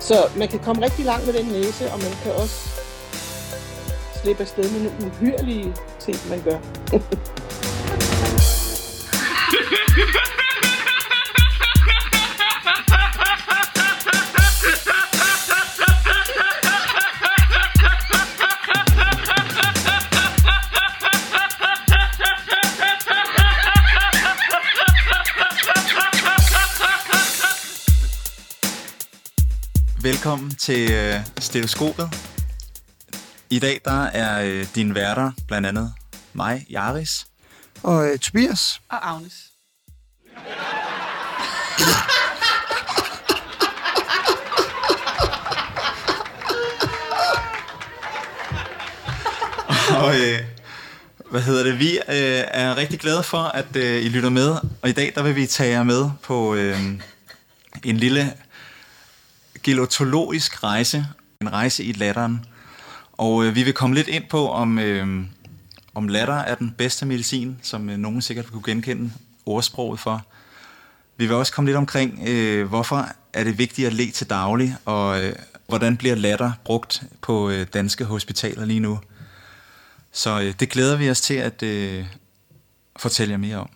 Så man kan komme rigtig langt med den næse, og man kan også slippe afsted med nogle uhyrelige ting, man gør. Velkommen til øh, Stetoskopet. I dag der er øh, din værter blandt andet mig, Jaris. Og øh, Tobias. Og Agnes. Og øh, hvad hedder det? Vi øh, er rigtig glade for, at øh, I lytter med. Og i dag der vil vi tage jer med på øh, en lille gelotologisk rejse. En rejse i latteren. Og øh, vi vil komme lidt ind på, om, øh, om latter er den bedste medicin, som øh, nogen sikkert vil kunne genkende ordsproget for. Vi vil også komme lidt omkring, øh, hvorfor er det vigtigt at le til daglig, og øh, hvordan bliver latter brugt på øh, danske hospitaler lige nu. Så øh, det glæder vi os til at øh, fortælle jer mere om.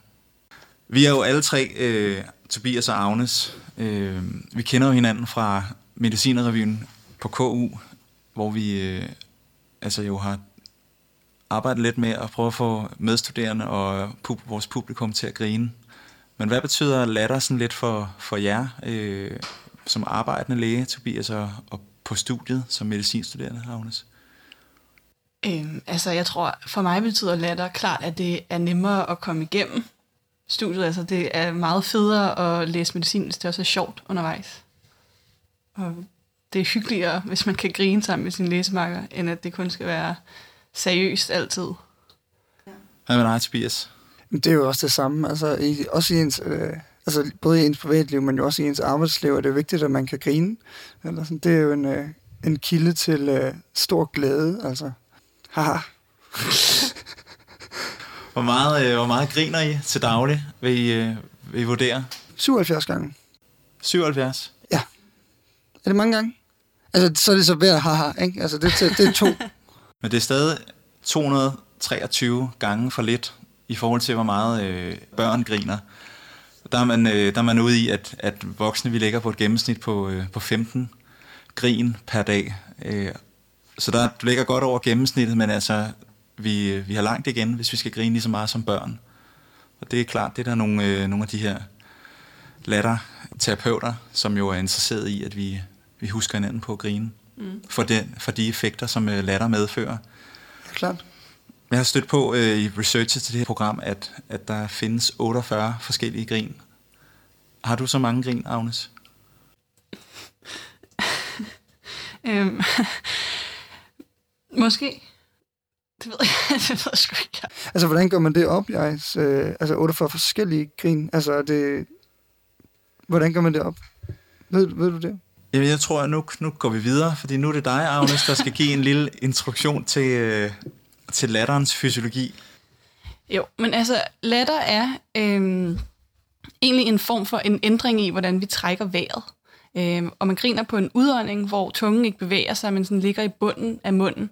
Vi er jo alle tre, øh, Tobias og Agnes, øh, vi kender jo hinanden fra Medicinerrevyen på KU, hvor vi øh, altså jo har arbejdet lidt med at prøve at få medstuderende og pub- vores publikum til at grine. Men hvad betyder latter sådan lidt for, for jer øh, som arbejdende læge, Tobias, og, og på studiet som medicinstuderende, Agnes? Øhm, altså, jeg tror, for mig betyder latter klart, at det er nemmere at komme igennem studiet. Altså, det er meget federe at læse medicin, hvis det også er sjovt undervejs. Og det er hyggeligere, hvis man kan grine sammen med sin læsemarker, end at det kun skal være seriøst altid. Hvad med dig, Tobias? Det er jo også det samme. Altså, i, også i ens, øh, altså, både i ens privatliv, men jo også i ens arbejdsliv, er det vigtigt, at man kan grine. Eller sådan. Det er jo en, øh, en kilde til øh, stor glæde. Altså. Haha. Hvor meget, øh, hvor meget griner I til daglig, vil I, øh, vil I vurdere? 77 gange. 77? Ja. Er det mange gange? Altså, så er det så værd haha, ikke? Altså, det, det, det er to. Men det er stadig 223 gange for lidt i forhold til, hvor meget øh, børn griner. Der er man, øh, der er man ude i, at, at voksne vi ligger på et gennemsnit på, øh, på 15 grin per dag. Øh, så der ligger godt over gennemsnittet, men altså, vi, vi har langt igen, hvis vi skal grine lige så meget som børn. Og det er klart, det er der nogle, øh, nogle af de her latterterapeuter, som jo er interesseret i, at vi, vi husker hinanden på at grine. Mm. For, den, for de effekter, som øh, latter medfører. Klart. Jeg har stødt på øh, i researchet til det her program, at, at der findes 48 forskellige grin. Har du så mange grin, Agnes? Øhm, måske. Det ved jeg, det ved jeg sgu ikke. Altså, hvordan gør man det op, jeg? Øh, altså, 48 forskellige grin. Altså, det... Hvordan gør man det op? Ved, ved du det? Jamen, jeg tror, at nu, nu går vi videre, fordi nu er det dig, Agnes, der skal give en lille introduktion til, øh, til latterens fysiologi. Jo, men altså, latter er øhm, egentlig en form for en ændring i, hvordan vi trækker vejret. Øhm, og man griner på en udånding, hvor tungen ikke bevæger sig, men sådan ligger i bunden af munden.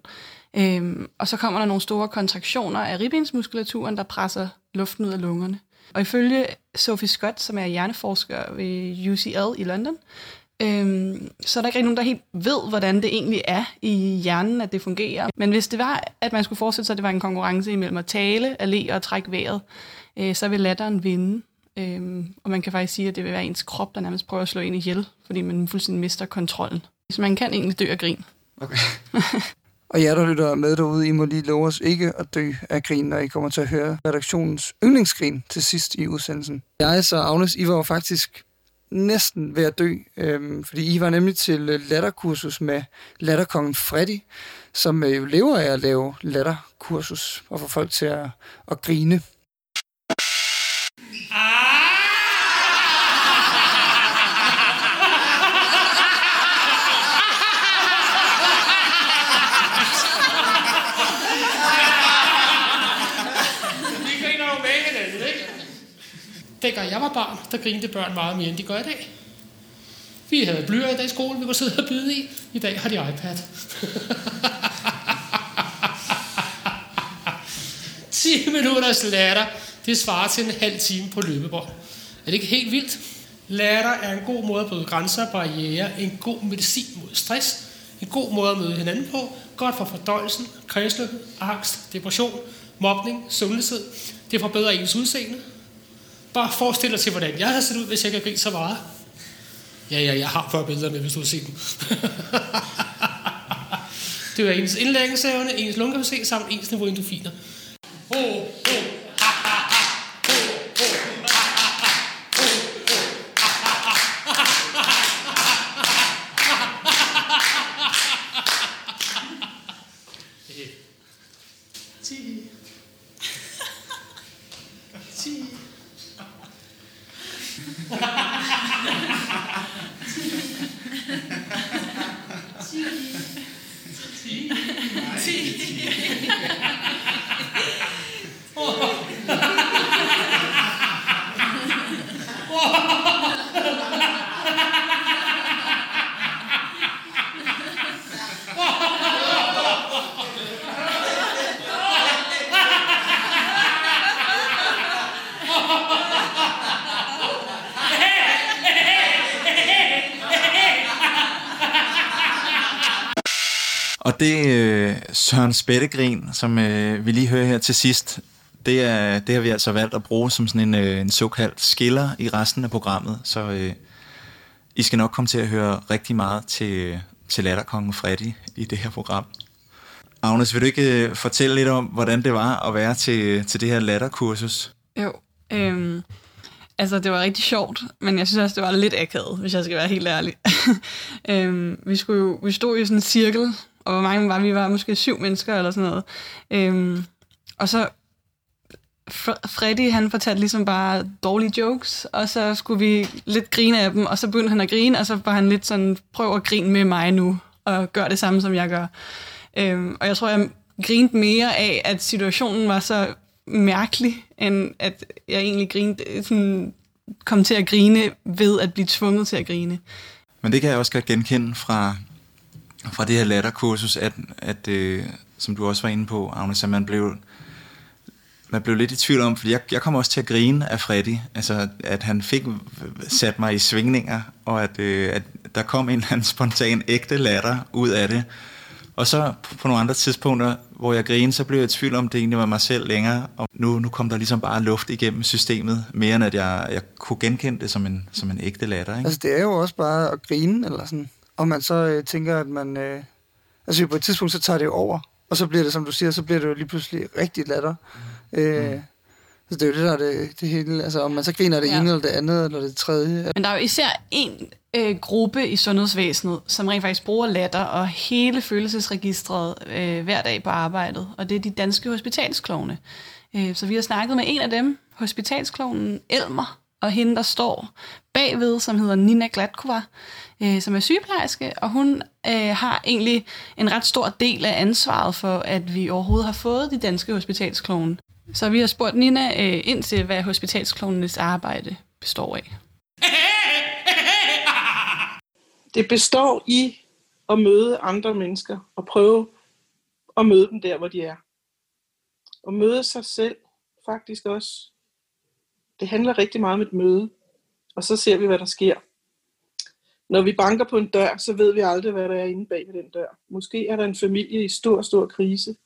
Øhm, og så kommer der nogle store kontraktioner af ribbensmuskulaturen, der presser luften ud af lungerne. Og ifølge Sophie Scott, som er hjerneforsker ved UCL i London, øhm, så er der ikke nogen, der helt ved, hvordan det egentlig er i hjernen, at det fungerer. Men hvis det var, at man skulle forestille sig, at det var en konkurrence imellem at tale, at le og trække vejret, øh, så vil latteren vinde. Øhm, og man kan faktisk sige, at det vil være ens krop, der nærmest prøver at slå ind i ihjel, fordi man fuldstændig mister kontrollen. Så man kan egentlig dø af grin. Okay. Og jer, der lytter med derude, I må lige love os ikke at dø af grin, når I kommer til at høre redaktionens yndlingsgrin til sidst i udsendelsen. Jeg så Agnes, I var jo faktisk næsten ved at dø, øhm, fordi I var nemlig til øh, latterkursus med latterkongen Freddy, som øh, jo lever af at lave latterkursus og få folk til at, at grine. Dengang jeg var barn, der grinte børn meget mere, end de gør i dag. Vi havde blyer i dag i skole, vi kunne sidde og byde i. I dag har de iPad. 10 minutters latter, det svarer til en halv time på løbebånd. Er det ikke helt vildt? Latter er en god måde at bryde grænser og barriere, en god medicin mod stress, en god måde at møde hinanden på, godt for fordøjelsen, kredsløbet, angst, depression, mobning, sundhed. Det forbedrer ens udseende. Bare forestil dig til, hvordan jeg havde set ud, hvis jeg ikke havde grint så meget. Ja, ja, jeg har før billederne, hvis du har set dem. det var ens indlæggelsesevne, ens lungekapacitet samt ens niveau endofiner. Ho, ho, øh, Søren Spættegrin, som øh, vi lige hører her til sidst, det, er, det har vi altså valgt at bruge som sådan en, øh, en såkaldt skiller i resten af programmet. Så øh, I skal nok komme til at høre rigtig meget til, øh, til Latterkongen Freddy i det her program. Agnes, vil du ikke øh, fortælle lidt om, hvordan det var at være til, til det her latterkursus? Jo, øhm, altså det var rigtig sjovt, men jeg synes også, det var lidt akavet, hvis jeg skal være helt ærlig. øhm, vi, skulle jo, vi stod i sådan en cirkel, og hvor mange var vi? Var måske syv mennesker eller sådan noget. Øhm, og så Fr- Freddy, han fortalte ligesom bare dårlige jokes, og så skulle vi lidt grine af dem, og så begyndte han at grine, og så var han lidt sådan, prøv at grine med mig nu, og gør det samme, som jeg gør. Øhm, og jeg tror, jeg grinte mere af, at situationen var så mærkelig, end at jeg egentlig grinte, sådan, kom til at grine ved at blive tvunget til at grine. Men det kan jeg også godt genkende fra, fra det her latterkursus, at, at øh, som du også var inde på, Agnes, at man blev, man blev lidt i tvivl om, fordi jeg, jeg kom også til at grine af Freddy, altså at han fik sat mig i svingninger, og at, øh, at der kom en eller anden spontan ægte latter ud af det. Og så på nogle andre tidspunkter, hvor jeg grinede, så blev jeg i tvivl om, det egentlig var mig selv længere. Og nu, nu kom der ligesom bare luft igennem systemet, mere end at jeg, jeg kunne genkende det som en, som en ægte latter. Ikke? Altså, det er jo også bare at grine, eller sådan. Og man så øh, tænker, at man... Øh, altså, på et tidspunkt, så tager det jo over. Og så bliver det, som du siger, så bliver det jo lige pludselig rigtig latter. Mm. Øh, så det er jo det, der er det, det hele. Altså, om man så griner det Ja. ja. ene, eller det andet, eller det tredje. Men der er jo især en øh, gruppe i sundhedsvæsenet, som rent faktisk bruger latter og hele følelsesregistret øh, hver dag på arbejdet, og det er de danske hospitalsklovne. Øh, så vi har snakket med en af dem, hospitalsklovnen Elmer, og hende, der står bagved, som hedder Nina Glatkova, øh, som er sygeplejerske, og hun øh, har egentlig en ret stor del af ansvaret for, at vi overhovedet har fået de danske hospitalsklovne. Så vi har spurgt Nina øh, ind til, hvad hospitalsklovnenes arbejde består af. Det består i at møde andre mennesker og prøve at møde dem der, hvor de er. Og møde sig selv faktisk også. Det handler rigtig meget om et møde. Og så ser vi, hvad der sker. Når vi banker på en dør, så ved vi aldrig, hvad der er inde bag ved den dør. Måske er der en familie i stor, stor krise.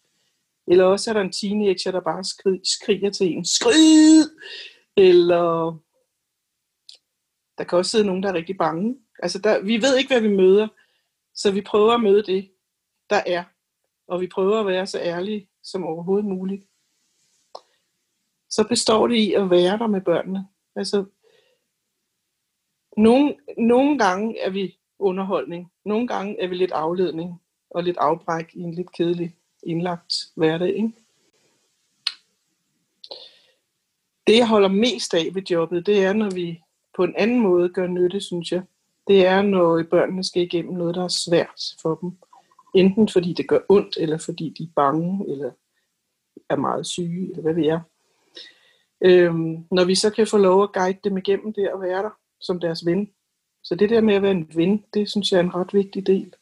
Eller også er der en teenager, der bare skriger til en. Skrid! Eller der kan også sidde nogen, der er rigtig bange. Altså, der, vi ved ikke, hvad vi møder, så vi prøver at møde det, der er. Og vi prøver at være så ærlige som overhovedet muligt. Så består det i at være der med børnene. Altså, nogle, nogle gange er vi underholdning. Nogle gange er vi lidt afledning og lidt afbræk i en lidt kedelig indlagt hverdag. Ikke? Det, jeg holder mest af ved jobbet, det er, når vi på en anden måde gør nytte, synes jeg. Det er, når børnene skal igennem noget, der er svært for dem. Enten fordi det gør ondt, eller fordi de er bange, eller er meget syge, eller hvad ved jeg. Øhm, når vi så kan få lov at guide dem igennem det og være der som deres ven. Så det der med at være en ven, det synes jeg er en ret vigtig del.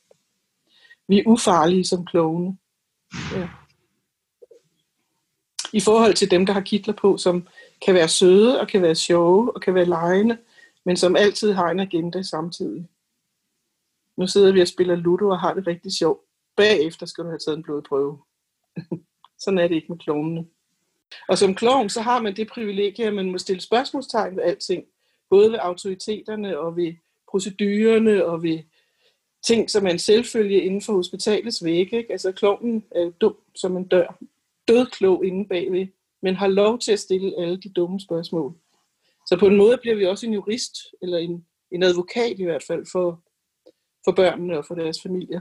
Vi er ufarlige som klovne. Ja. I forhold til dem, der har kitler på, som kan være søde og kan være sjove og kan være lejende, men som altid har en agenda samtidig. Nu sidder vi og spiller Ludo og har det rigtig sjovt. Bagefter skal du have taget en blodprøve. Sådan er det ikke med klovnene. Og som klovn, så har man det privilegie, at man må stille spørgsmålstegn ved alting. Både ved autoriteterne og ved procedurerne og ved ting, som man selvfølge inden for hospitalets vægge. Ikke? Altså klovnen er jo dum som en dør. Dødklog inde bagved, men har lov til at stille alle de dumme spørgsmål. Så på en måde bliver vi også en jurist, eller en, en advokat i hvert fald, for, for børnene og for deres familier.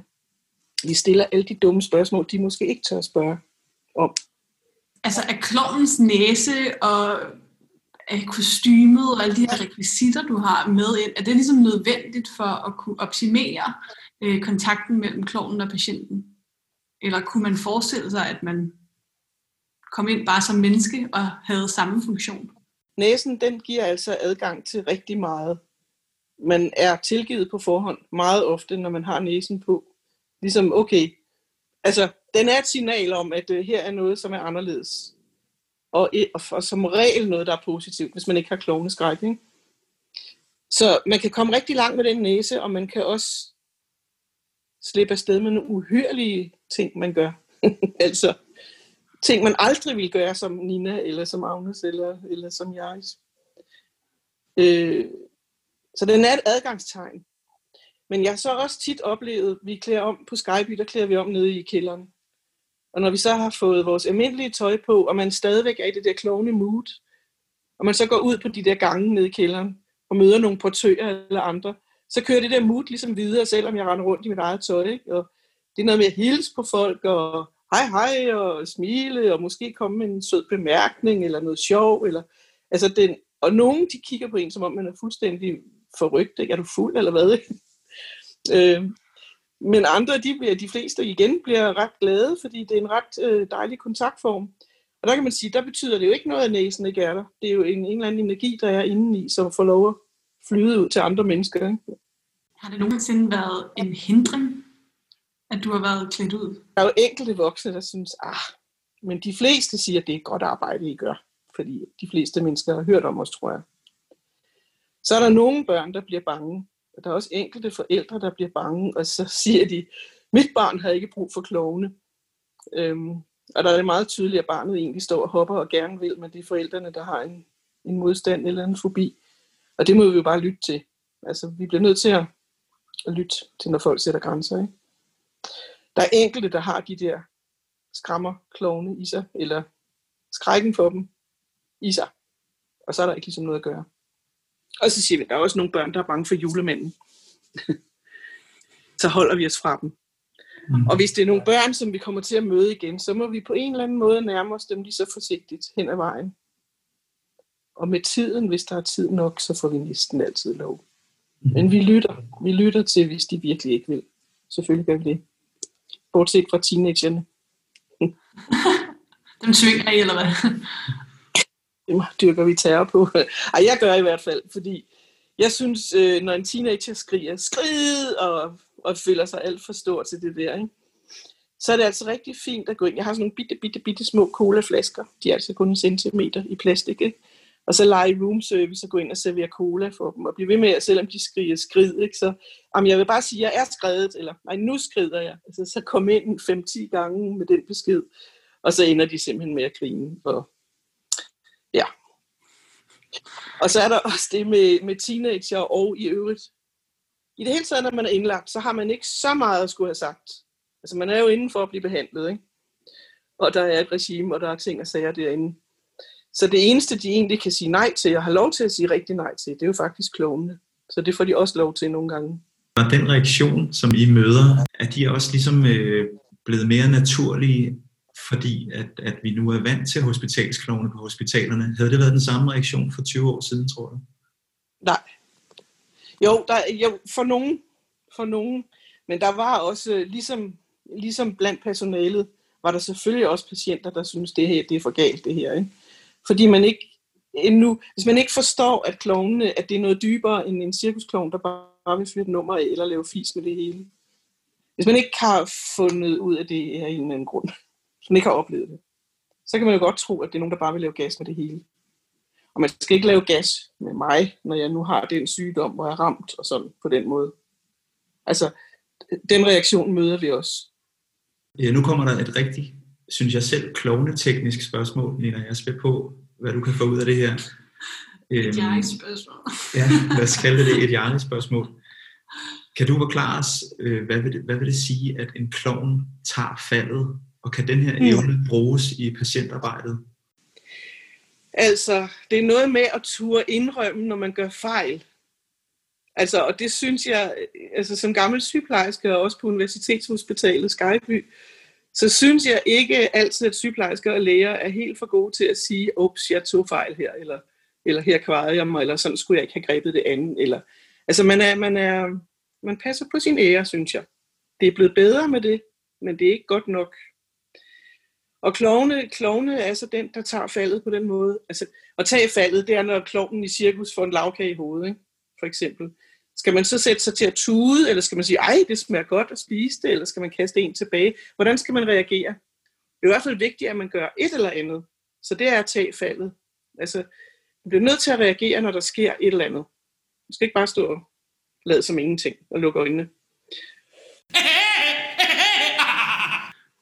Vi stiller alle de dumme spørgsmål, de måske ikke tør at spørge om. Altså er klovens næse og er kostymet og alle de her rekvisitter, du har med ind, er det ligesom nødvendigt for at kunne optimere øh, kontakten mellem klovnen og patienten? Eller kunne man forestille sig, at man kom ind bare som menneske og havde samme funktion? Næsen, den giver altså adgang til rigtig meget. Man er tilgivet på forhånd meget ofte, når man har næsen på. Ligesom, okay, altså, den er et signal om, at øh, her er noget, som er anderledes. Og, og, og som regel noget, der er positivt, hvis man ikke har klovneskræk. Ikke? Så man kan komme rigtig langt med den næse, og man kan også slippe afsted med nogle uhyrlige ting, man gør. altså, ting, man aldrig vil gøre som Nina, eller som Agnes, eller, eller som jeg. Øh, så den er et adgangstegn. Men jeg har så også tit oplevet, vi klæder om på Skype, der klæder vi om nede i kælderen. Og når vi så har fået vores almindelige tøj på, og man stadigvæk er i det der klovne mood, og man så går ud på de der gange nede i kælderen, og møder nogle portører eller andre, så kører det der mood ligesom videre, selvom jeg render rundt i mit eget tøj. Ikke? Og det er noget med at hilse på folk, og hej hej, og smile, og måske komme med en sød bemærkning, eller noget sjov, eller, altså den, og nogen de kigger på en, som om man er fuldstændig forrygt, ikke? er du fuld, eller hvad? øh, men andre, de, bliver, de fleste igen bliver ret glade, fordi det er en ret øh, dejlig kontaktform. Og der kan man sige, der betyder det jo ikke noget, at næsen ikke er der. Det er jo en, en eller anden energi, der er inde i, som får lov at flyde ud til andre mennesker. Ikke? Har det nogensinde været en hindring, at du har været klædt ud? Der er jo enkelte voksne, der synes, ah, men de fleste siger, at det er godt arbejde, I gør. Fordi de fleste mennesker har hørt om os, tror jeg. Så er der nogle børn, der bliver bange. Der er også enkelte forældre, der bliver bange, og så siger de, mit barn har ikke brug for klovne. Øhm, og der er det meget tydeligt, at barnet egentlig står og hopper og gerne vil, men det er forældrene, der har en, en modstand eller en fobi. Og det må vi jo bare lytte til. Altså, vi bliver nødt til at, at lytte til, når folk sætter grænser. Ikke? Der er enkelte, der har de der skrammer klovne i sig, eller skrækken for dem i sig. Og så er der ikke ligesom noget at gøre. Og så siger vi, at der er også nogle børn, der er bange for julemanden. så holder vi os fra dem. Mm. Og hvis det er nogle børn, som vi kommer til at møde igen, så må vi på en eller anden måde nærme os dem lige så forsigtigt hen ad vejen. Og med tiden, hvis der er tid nok, så får vi næsten altid lov. Mm. Men vi lytter. Vi lytter til, hvis de virkelig ikke vil. Selvfølgelig gør vi det. Bortset fra teenagerne. Dem tvinger I, eller hvad? Dem dyrker vi terror på. Ej, jeg gør i hvert fald, fordi jeg synes, øh, når en teenager skriger, skrid, og, og føler sig alt for stor til det der, ikke? så er det altså rigtig fint at gå ind. Jeg har sådan nogle bitte, bitte, bitte små colaflasker. De er altså kun en centimeter i plastik. Ikke? Og så lege room service og gå ind og servere cola for dem. Og blive ved med, at selvom de skriger skrid. Ikke? Så jamen, jeg vil bare sige, at jeg er skrevet, Eller nej, nu skrider jeg. Altså, så kom ind 5-10 gange med den besked. Og så ender de simpelthen med at grine. Og ja. Og så er der også det med, med teenager og i øvrigt. I det hele taget, når man er indlagt, så har man ikke så meget at skulle have sagt. Altså man er jo inden for at blive behandlet, ikke? Og der er et regime, og der er ting og sager derinde. Så det eneste, de egentlig kan sige nej til, og har lov til at sige rigtig nej til, det er jo faktisk klovene. Så det får de også lov til nogle gange. Og den reaktion, som I møder, er de også ligesom øh, blevet mere naturlige, fordi at, at vi nu er vant til hospitalsklovne på hospitalerne. Havde det været den samme reaktion for 20 år siden, tror du? Nej. Jo, der, jo for nogen. For nogen. Men der var også, øh, ligesom, ligesom blandt personalet, var der selvfølgelig også patienter, der synes det her det er for galt, det her. Ikke? Fordi man ikke endnu. Hvis man ikke forstår, at klovnene, at det er noget dybere end en cirkusklovn, der bare vil fyre et nummer af, eller lave fis med det hele. Hvis man ikke har fundet ud af det af en eller anden grund, man ikke har oplevet det, så kan man jo godt tro, at det er nogen, der bare vil lave gas med det hele. Og man skal ikke lave gas med mig, når jeg nu har den sygdom, hvor jeg er ramt og sådan på den måde. Altså, den reaktion møder vi også. Ja, nu kommer der et rigtigt, synes jeg selv, klovneteknisk spørgsmål, Nina. Jeg er spændt på, hvad du kan få ud af det her. Et øhm, spørgsmål. ja, lad os kalde det et hjertespørgsmål. Kan du forklare os, øh, hvad vil, det, hvad vil det sige, at en klovn tager faldet, og kan den her evne bruges i patientarbejdet? Altså, det er noget med at ture indrømme, når man gør fejl. Altså, og det synes jeg, altså som gammel sygeplejerske og også på Universitetshospitalet Skyby, så synes jeg ikke altid, at sygeplejersker og læger er helt for gode til at sige, ups, jeg tog fejl her, eller, eller her kvarede jeg mig, eller sådan skulle jeg ikke have grebet det andet. Eller, altså, man, er, man, er, man passer på sin ære, synes jeg. Det er blevet bedre med det, men det er ikke godt nok. Og klovne, klovne er så den, der tager faldet på den måde. Altså, at tage faldet, det er, når klovnen i cirkus får en lavkage i hovedet, ikke? for eksempel. Skal man så sætte sig til at tude, eller skal man sige, ej, det smager godt at spise det, eller skal man kaste en tilbage? Hvordan skal man reagere? Det er i hvert fald vigtigt, at man gør et eller andet. Så det er at tage faldet. Altså, man bliver nødt til at reagere, når der sker et eller andet. Man skal ikke bare stå og lade som ingenting og lukke øjnene.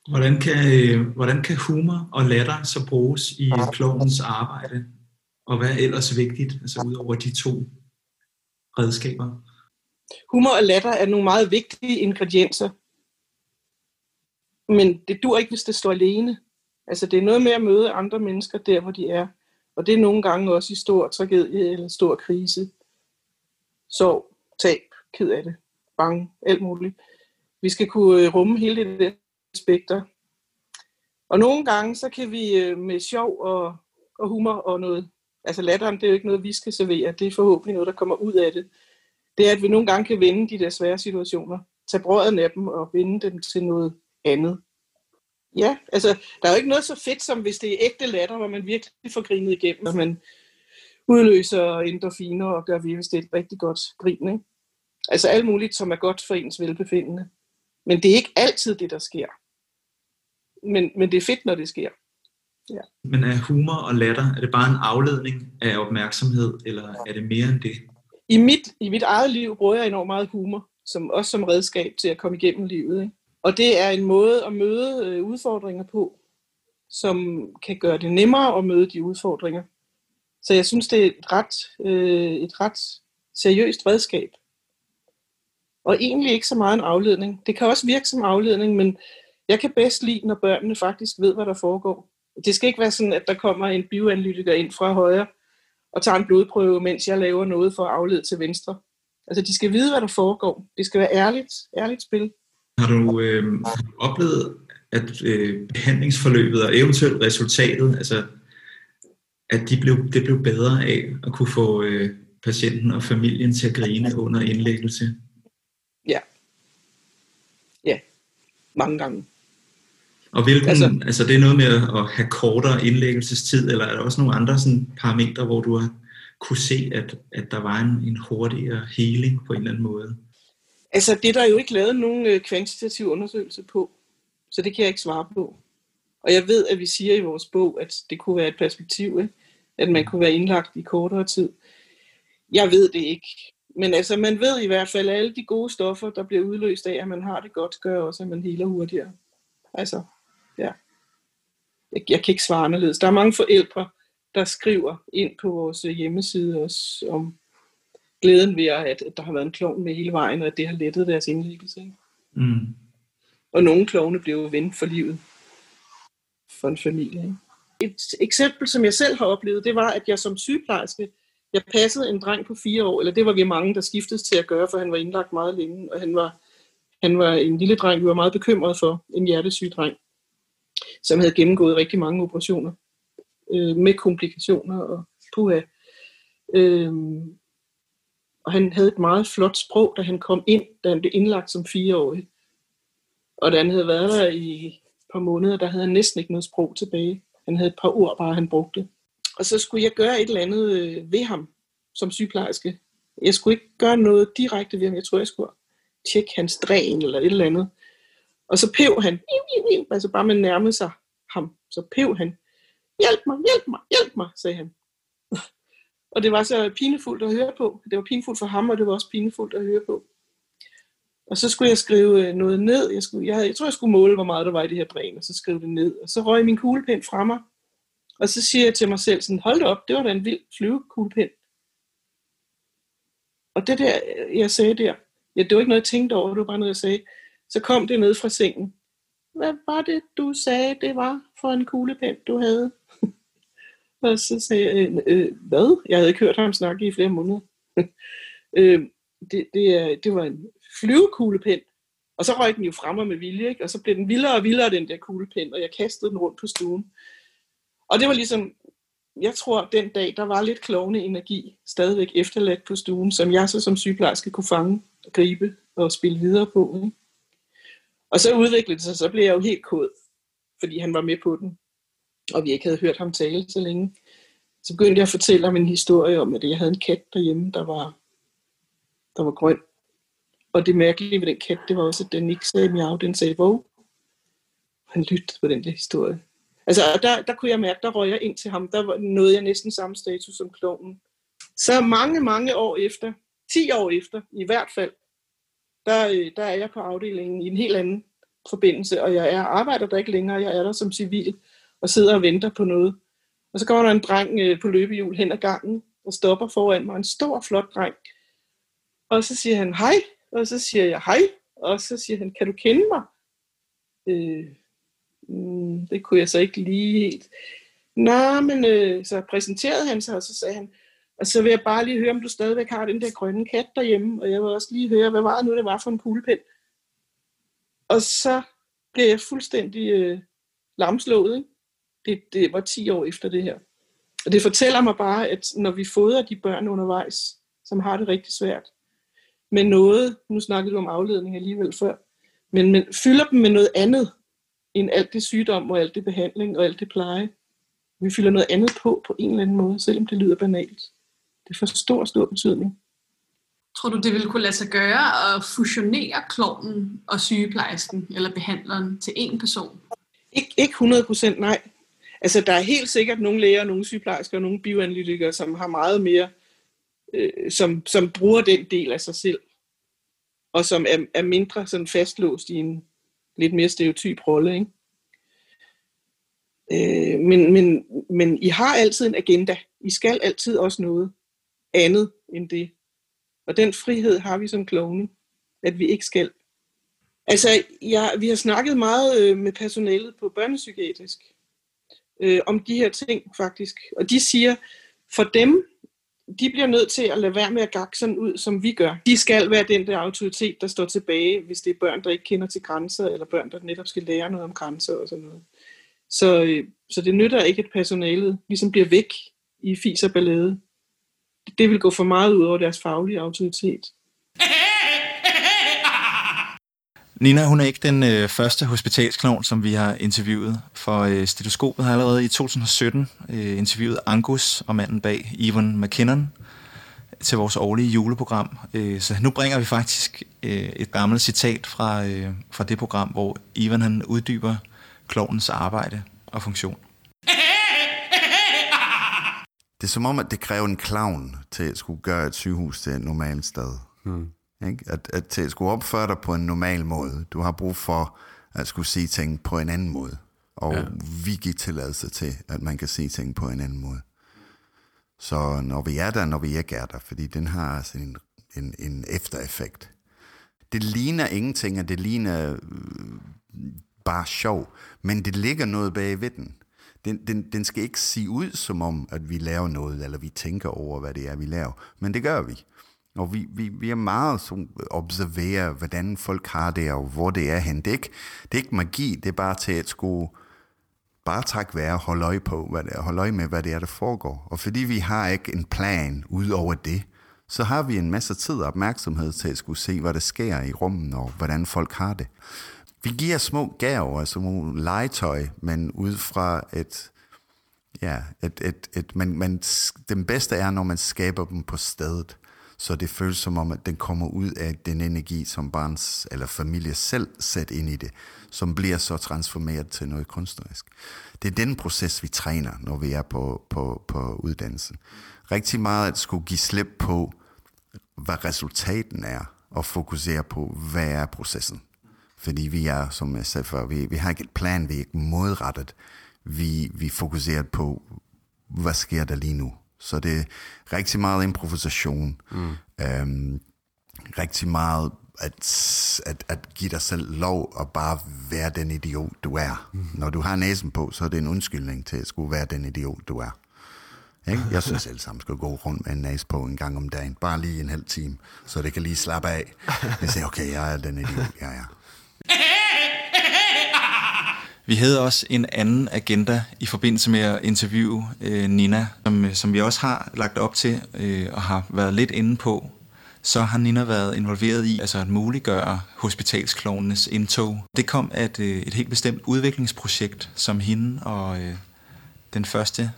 Hvordan kan, øh, hvordan kan humor og latter så bruges i klovens arbejde? Og hvad er ellers vigtigt, altså ud over de to redskaber? Humor og latter er nogle meget vigtige ingredienser. Men det dur ikke, hvis det står alene. Altså det er noget med at møde andre mennesker der, hvor de er. Og det er nogle gange også i stor tragedie eller stor krise. Sorg, tab, ked af det, bange, alt muligt. Vi skal kunne øh, rumme hele det der aspekter. Og nogle gange, så kan vi øh, med sjov og, og humor og noget, altså latteren, det er jo ikke noget, vi skal servere, det er forhåbentlig noget, der kommer ud af det. Det er, at vi nogle gange kan vende de der svære situationer, tage brødet af dem og vende dem til noget andet. Ja, altså, der er jo ikke noget så fedt, som hvis det er ægte latter, hvor man virkelig får grinet igennem, og man udløser endorfiner og gør virkelig det et rigtig godt grin. Ikke? Altså alt muligt, som er godt for ens velbefindende. Men det er ikke altid det, der sker men, men det er fedt, når det sker. Ja. Men er humor og latter, er det bare en afledning af opmærksomhed, eller er det mere end det? I mit, i mit eget liv bruger jeg enormt meget humor, som, også som redskab til at komme igennem livet. Ikke? Og det er en måde at møde øh, udfordringer på, som kan gøre det nemmere at møde de udfordringer. Så jeg synes, det er et ret, øh, et ret seriøst redskab. Og egentlig ikke så meget en afledning. Det kan også virke som afledning, men jeg kan bedst lide, når børnene faktisk ved, hvad der foregår. Det skal ikke være sådan, at der kommer en bioanalytiker ind fra højre og tager en blodprøve, mens jeg laver noget for at aflede til venstre. Altså, de skal vide, hvad der foregår. Det skal være ærligt, ærligt spil. Har du øh, oplevet, at øh, behandlingsforløbet og eventuelt resultatet, altså, at de blev, det blev bedre af at kunne få øh, patienten og familien til at grine under indlæggelse? Ja. Ja, mange gange. Og hvilken, altså, altså det er noget med at have kortere indlæggelsestid, eller er der også nogle andre sådan parametre, hvor du har kunne se, at, at der var en, en hurtigere healing på en eller anden måde? Altså det er der jo ikke lavet nogen øh, kvantitativ undersøgelse på, så det kan jeg ikke svare på. Og jeg ved, at vi siger i vores bog, at det kunne være et perspektiv, ikke? at man kunne være indlagt i kortere tid. Jeg ved det ikke. Men altså, man ved i hvert fald, at alle de gode stoffer, der bliver udløst af, at man har det godt, gør også, at man heler hurtigere. Altså, ja. Jeg, jeg kan ikke svare anderledes. Der er mange forældre, der skriver ind på vores hjemmeside også om glæden ved, at, at der har været en klovn med hele vejen, og at det har lettet deres indlæggelse. Ikke? Mm. Og nogle klovne blev jo ven for livet for en familie. Ikke? Et eksempel, som jeg selv har oplevet, det var, at jeg som sygeplejerske, jeg passede en dreng på fire år, eller det var vi mange, der skiftes til at gøre, for han var indlagt meget længe, og han var, han var en lille dreng, vi var meget bekymrede for, en hjertesyg dreng som havde gennemgået rigtig mange operationer øh, med komplikationer og puha. Øh, og han havde et meget flot sprog, da han kom ind, da han blev indlagt som fireårig. Og da han havde været der i et par måneder, der havde han næsten ikke noget sprog tilbage. Han havde et par ord bare, han brugte. og så skulle jeg gøre et eller andet øh, ved ham som sygeplejerske. Jeg skulle ikke gøre noget direkte ved ham. Jeg tror, jeg skulle tjekke hans dræn eller et eller andet. Og så pev han, altså bare man nærmede sig ham, så pev han, hjælp mig, hjælp mig, hjælp mig, sagde han. Og det var så pinefuldt at høre på. Det var pinefuldt for ham, og det var også pinefuldt at høre på. Og så skulle jeg skrive øh, noget ned. Jeg, skulle, jeg, havde, jeg tror, jeg skulle måle, hvor meget der var i det her dræn, og så skrive det ned. Og så røg min kuglepen fra mig. Og så siger jeg til mig selv sådan, hold op, det var da en vild flyvekuglepen. Og det der, øh, jeg sagde der, ja, det var ikke noget, jeg tænkte over, det var bare noget, jeg sagde. Så kom det ned fra sengen. Hvad var det, du sagde, det var for en kuglepen, du havde? og så sagde jeg, øh, øh, hvad? Jeg havde ikke hørt ham snakke i flere måneder. øh, det, det, det var en flyvekuglepen. Og så røg den jo fremme med vilje, ikke? og så blev den vildere og vildere, den der kuglepen, og jeg kastede den rundt på stuen. Og det var ligesom, jeg tror, den dag, der var lidt klovne energi stadigvæk efterladt på stuen, som jeg så som sygeplejerske kunne fange, gribe og spille videre på. Ikke? Og så udviklede det sig, så blev jeg jo helt kod, fordi han var med på den, og vi ikke havde hørt ham tale så længe. Så begyndte jeg at fortælle ham en historie om, at jeg havde en kat derhjemme, der var, der var grøn. Og det mærkelige ved den kat, det var også, at den ikke sagde miau, den sagde våg. Han lyttede på den der historie. Altså, der, der kunne jeg mærke, der røg jeg ind til ham. Der var, nåede jeg næsten samme status som klonen. Så mange, mange år efter, 10 år efter i hvert fald, der, øh, der er jeg på afdelingen i en helt anden forbindelse, og jeg er, arbejder der ikke længere, jeg er der som civil og sidder og venter på noget. Og så kommer der en dreng øh, på løbehjul hen ad gangen og stopper foran mig, en stor, flot dreng. Og så siger han hej, og så siger jeg hej, og så siger han, kan du kende mig? Øh, mm, det kunne jeg så ikke lige helt. Nå, men øh, så præsenterede han sig, og så sagde han, og så vil jeg bare lige høre, om du stadigvæk har den der grønne kat derhjemme, og jeg vil også lige høre, hvad var det nu, det var for en kuglepen. Og så blev jeg fuldstændig øh, lamslået. Ikke? Det, det var 10 år efter det her. Og det fortæller mig bare, at når vi fodrer de børn undervejs, som har det rigtig svært, med noget, nu snakkede du om afledning alligevel før, men, men fylder dem med noget andet, end alt det sygdom og alt det behandling og alt det pleje. Vi fylder noget andet på på en eller anden måde, selvom det lyder banalt. Det får stor, stor betydning. Tror du, det ville kunne lade sig gøre at fusionere klonen og sygeplejersken eller behandleren til én person? Ik- ikke 100 procent, nej. Altså, der er helt sikkert nogle læger, nogle sygeplejersker og nogle bioanalytikere, som har meget mere, øh, som, som bruger den del af sig selv, og som er, er mindre sådan fastlåst i en lidt mere stereotyp rolle. Ikke? Øh, men, men, men I har altid en agenda. I skal altid også noget andet end det. Og den frihed har vi som klovne, at vi ikke skal. Altså, ja, vi har snakket meget øh, med personalet på børnepsykiatrisk øh, om de her ting faktisk. Og de siger, for dem, de bliver nødt til at lade være med at gakke sådan ud, som vi gør. De skal være den der autoritet, der står tilbage, hvis det er børn, der ikke kender til grænser, eller børn, der netop skal lære noget om grænser og sådan noget. Så, øh, så det nytter ikke, at personalet ligesom bliver væk i fis og ballade det vil gå for meget ud over deres faglige autoritet. Nina, hun er ikke den øh, første hospitalsklovn, som vi har interviewet, for øh, stetoskopet har allerede i 2017 øh, interviewet Angus og manden bag Ivan McKinnon til vores årlige juleprogram. Øh, så nu bringer vi faktisk øh, et gammelt citat fra, øh, fra det program, hvor Ivan han uddyber klovnens arbejde og funktion. Det er som om, at det kræver en clown til at skulle gøre et sygehus til et normalt sted. Mm. Ikke? At, at til at skulle opføre dig på en normal måde. Du har brug for at skulle sige ting på en anden måde. Og ja. vi giver tilladelse til, at man kan sige ting på en anden måde. Så når vi er der, når vi ikke er der, fordi den har altså en, en, en eftereffekt. Det ligner ingenting, og det ligner øh, bare sjov, men det ligger noget bag ved den den, den, den skal ikke se ud som om, at vi laver noget, eller vi tænker over, hvad det er, vi laver. Men det gør vi. Og vi, vi, vi er meget som observerer, hvordan folk har det, og hvor det er hen. Det er ikke, det er ikke magi, det er bare til at skulle bare tak være holde øje på, hvad det er, holde øje med, hvad det er, der foregår. Og fordi vi har ikke en plan ud over det, så har vi en masse tid og opmærksomhed til at skulle se, hvad der sker i rummet, og hvordan folk har det. Vi giver små gaver, altså nogle legetøj, men ud fra et, Ja, et, et, et, men, men den bedste er, når man skaber dem på stedet, så det føles som om, at den kommer ud af den energi, som barns eller familie selv sat ind i det, som bliver så transformeret til noget kunstnerisk. Det er den proces, vi træner, når vi er på, på, på uddannelsen. Rigtig meget at skulle give slip på, hvad resultaten er, og fokusere på, hvad er processen. Fordi vi er, som jeg sagde før, vi, vi har ikke et plan, vi er ikke modrettet. Vi, vi fokuserer på, hvad sker der lige nu? Så det er rigtig meget improvisation. Mm. Øhm, rigtig meget at, at, at give dig selv lov at bare være den idiot, du er. Mm. Når du har næsen på, så er det en undskyldning til at skulle være den idiot, du er. Ikke? Jeg synes alle sammen skal gå rundt med en næse på en gang om dagen. Bare lige en halv time, så det kan lige slappe af. Jeg siger, okay, jeg er den idiot, jeg er. Vi havde også en anden agenda i forbindelse med at interviewe øh, Nina, som, øh, som vi også har lagt op til øh, og har været lidt inde på. Så har Nina været involveret i altså at muliggøre hospitalsklovnenes indtog. Det kom af et, øh, et helt bestemt udviklingsprojekt, som hende og øh, den første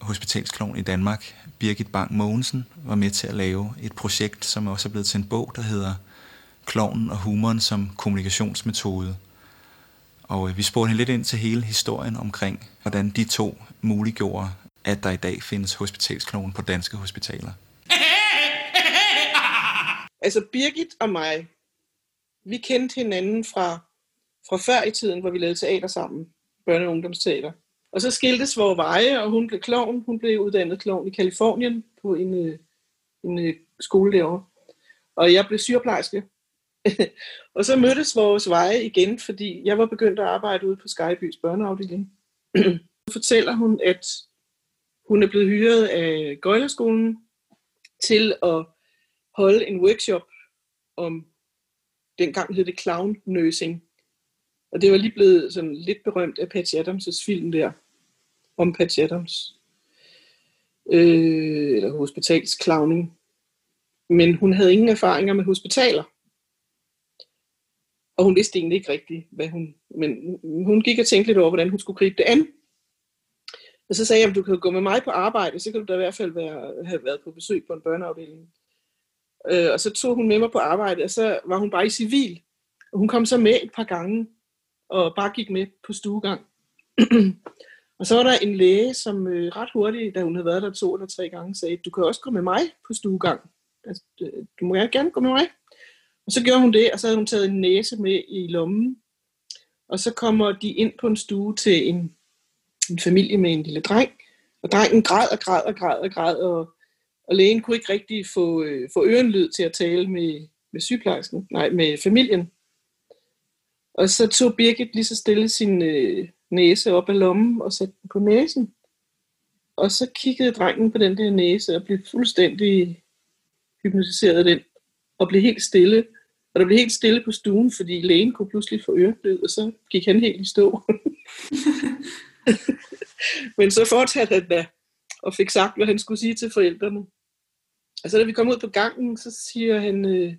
hospitalsklovn i Danmark, Birgit Bang Mogensen, var med til at lave et projekt, som også er blevet til en bog, der hedder Klovnen og humoren som kommunikationsmetode. Og øh, vi spurgte hende lidt ind til hele historien omkring, hvordan de to muliggjorde, at der i dag findes hospitalskloven på danske hospitaler. Altså Birgit og mig, vi kendte hinanden fra, fra før i tiden, hvor vi lavede teater sammen, børne- og ungdomsteater. Og så skiltes vores veje, og hun blev klovn. Hun blev uddannet klovn i Kalifornien på en, øh, en, øh, skole derovre. Og jeg blev sygeplejerske og så mødtes vores veje igen, fordi jeg var begyndt at arbejde ude på Skybys børneafdeling. så fortæller hun, at hun er blevet hyret af Gøjlerskolen til at holde en workshop om, dengang hed det clown nursing. Og det var lige blevet sådan lidt berømt af Patch Adams' film der, om Patch Adams. Øh, eller hospitalsclowning. Men hun havde ingen erfaringer med hospitaler. Og hun vidste egentlig ikke rigtigt, hvad hun... Men hun gik og tænkte lidt over, hvordan hun skulle gribe det an. Og så sagde jeg, at du kan gå med mig på arbejde, så kan du da i hvert fald være, have været på besøg på en børneafdeling. Øh, og så tog hun med mig på arbejde, og så var hun bare i civil. Og hun kom så med et par gange, og bare gik med på stuegang. og så var der en læge, som øh, ret hurtigt, da hun havde været der to eller tre gange, sagde, du kan også gå med mig på stuegang. Altså, du må gerne gå med mig. Og så gjorde hun det, og så havde hun taget en næse med i lommen. Og så kommer de ind på en stue til en, en familie med en lille dreng. Og drengen græd og græd og græd og græd, og, og lægen kunne ikke rigtig få, øh, få ørenlyd til at tale med, med sygeplejersken, nej, med familien. Og så tog Birgit lige så stille sin øh, næse op af lommen og satte den på næsen. Og så kiggede drengen på den der næse og blev fuldstændig hypnotiseret af den, og blev helt stille. Og der blev helt stille på stuen, fordi lægen kunne pludselig få øreblød, og så gik han helt i stå. Men så fortsatte han da, og fik sagt, hvad han skulle sige til forældrene. Og så da vi kom ud på gangen, så siger han, øh,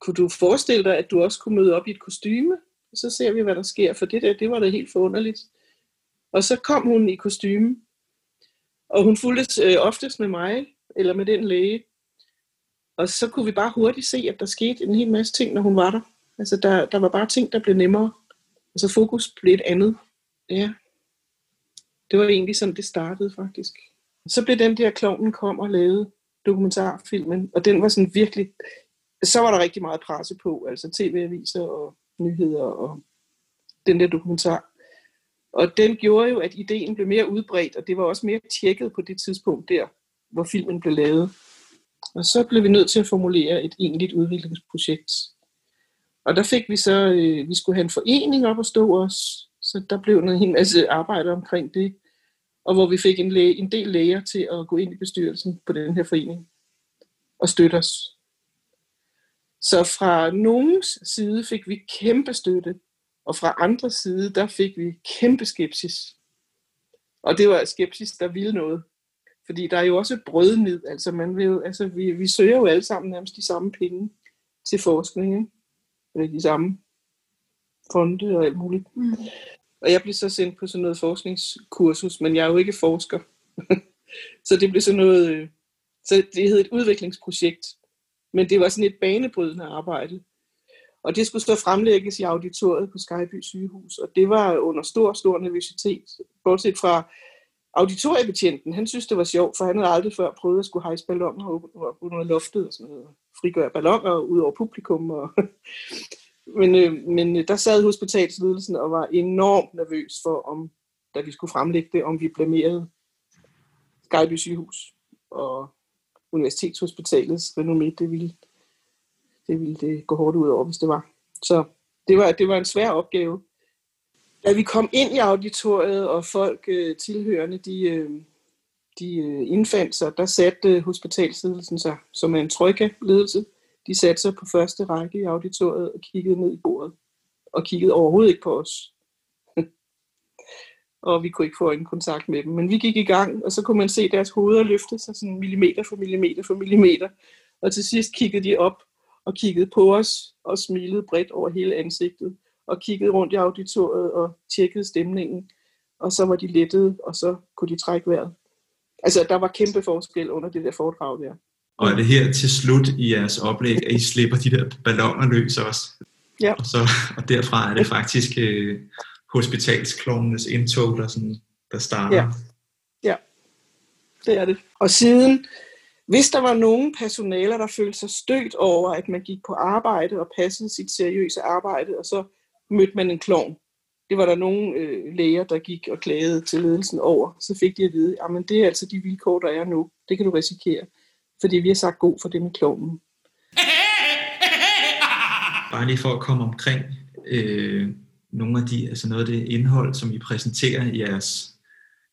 kunne du forestille dig, at du også kunne møde op i et kostyme? Og så ser vi, hvad der sker, for det der, det var da helt forunderligt. Og så kom hun i kostyme, og hun fulgtes øh, oftest med mig, eller med den læge. Og så kunne vi bare hurtigt se, at der skete en hel masse ting, når hun var der. Altså, der, der var bare ting, der blev nemmere. Altså, fokus blev et andet. Ja. Det var egentlig sådan, det startede faktisk. Så blev den der klovnen kom og lavede dokumentarfilmen, og den var sådan virkelig, så var der rigtig meget presse på, altså tv-aviser og nyheder og den der dokumentar. Og den gjorde jo, at ideen blev mere udbredt, og det var også mere tjekket på det tidspunkt der, hvor filmen blev lavet. Og så blev vi nødt til at formulere et egentligt udviklingsprojekt. Og der fik vi så, øh, vi skulle have en forening op og stå os, så der blev en hel masse arbejde omkring det, og hvor vi fik en, læge, en del læger til at gå ind i bestyrelsen på den her forening og støtte os. Så fra nogens side fik vi kæmpe støtte, og fra andre side, der fik vi kæmpe skepsis. Og det var skepsis, der ville noget. Fordi der er jo også brødnid, altså, man vil altså vi, vi søger jo alle sammen nærmest de samme penge til forskning, ikke? eller de samme fonde og alt muligt. Mm. Og jeg blev så sendt på sådan noget forskningskursus, men jeg er jo ikke forsker. så det blev sådan noget, øh, så det hed et udviklingsprojekt. Men det var sådan et banebrydende arbejde. Og det skulle så fremlægges i auditoriet på Skyby sygehus, og det var under stor, stor nervøsitet. Bortset fra auditoriebetjenten, han synes, det var sjovt, for han havde aldrig før prøvet at skulle hejse balloner op under loftet og sådan noget. Frigøre balloner ud over publikum. Og men, øh, men øh, der sad hospitalsledelsen og var enormt nervøs for, om da vi skulle fremlægge det, om vi blamerede Skyby sygehus og Universitetshospitalets renommé, det ville, det ville det gå hårdt ud over, hvis det var. Så det var, det var en svær opgave. Da vi kom ind i auditoriet, og folk øh, tilhørende, de, øh, de øh, indfandt sig, der satte øh, hospitalsledelsen sig, som er en trygge-ledelse, de satte sig på første række i auditoriet og kiggede ned i bordet, og kiggede overhovedet ikke på os. og vi kunne ikke få en kontakt med dem. Men vi gik i gang, og så kunne man se deres hoveder løfte sig sådan millimeter for millimeter for millimeter. Og til sidst kiggede de op og kiggede på os og smilede bredt over hele ansigtet og kiggede rundt i auditoriet og tjekkede stemningen. Og så var de lettede, og så kunne de trække vejret. Altså, der var kæmpe forskel under det der foredrag der. Og er det her til slut i jeres oplæg, at I slipper de der balloner løs også? Ja. Og, så, og derfra er det faktisk øh, hospitalsklovnenes indtog, der, sådan, der starter. Ja. ja, det er det. Og siden, hvis der var nogen personaler, der følte sig stødt over, at man gik på arbejde og passede sit seriøse arbejde, og så mødte man en klovn. Det var der nogle øh, læger, der gik og klagede til ledelsen over. Så fik de at vide, at det er altså de vilkår, der er nu. Det kan du risikere. Fordi vi har sagt god for det med klovnen. Bare lige for at komme omkring øh, nogle af de, altså noget af det indhold, som I præsenterer i jeres,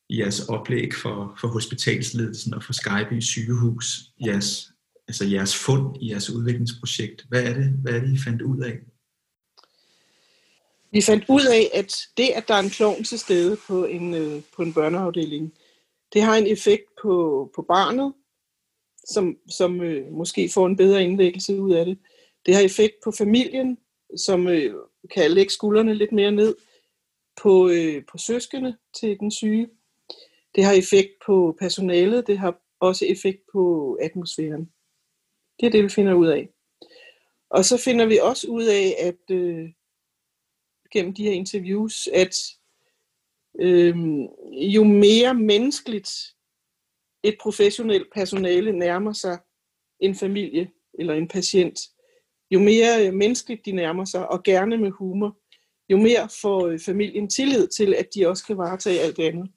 i jeres oplæg for, for hospitalsledelsen og for Skyby sygehus, jeres, altså jeres fund i jeres udviklingsprojekt. Hvad er det, hvad er det I fandt ud af? Vi fandt ud af, at det, at der er en klovn til stede på en, øh, på en børneafdeling, det har en effekt på, på barnet, som, som øh, måske får en bedre indlæggelse ud af det. Det har effekt på familien, som øh, kan lægge skuldrene lidt mere ned på, øh, på søskende til den syge. Det har effekt på personalet, det har også effekt på atmosfæren. Det er det, vi finder ud af. Og så finder vi også ud af, at øh, gennem de her interviews, at øh, jo mere menneskeligt et professionelt personale nærmer sig en familie eller en patient, jo mere øh, menneskeligt de nærmer sig, og gerne med humor, jo mere får øh, familien tillid til, at de også kan varetage alt andet.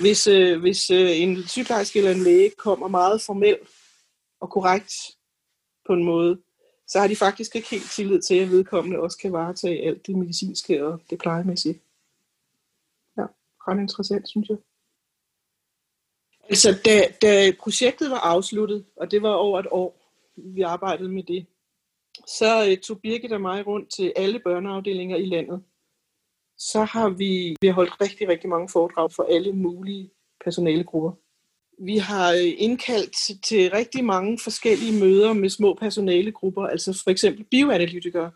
Hvis, øh, hvis øh, en sygeplejerske eller en læge kommer meget formelt og korrekt på en måde, så har de faktisk ikke helt tillid til, at vedkommende også kan varetage alt det medicinske og det plejemæssige. Ja, ret interessant, synes jeg. Altså, da, da projektet var afsluttet, og det var over et år, vi arbejdede med det, så uh, tog Birgit og mig rundt til alle børneafdelinger i landet. Så har vi, vi har holdt rigtig, rigtig mange foredrag for alle mulige personalegrupper. Vi har øh, indkaldt til rigtig mange forskellige møder med små personalegrupper, altså for eksempel bioanalytikere.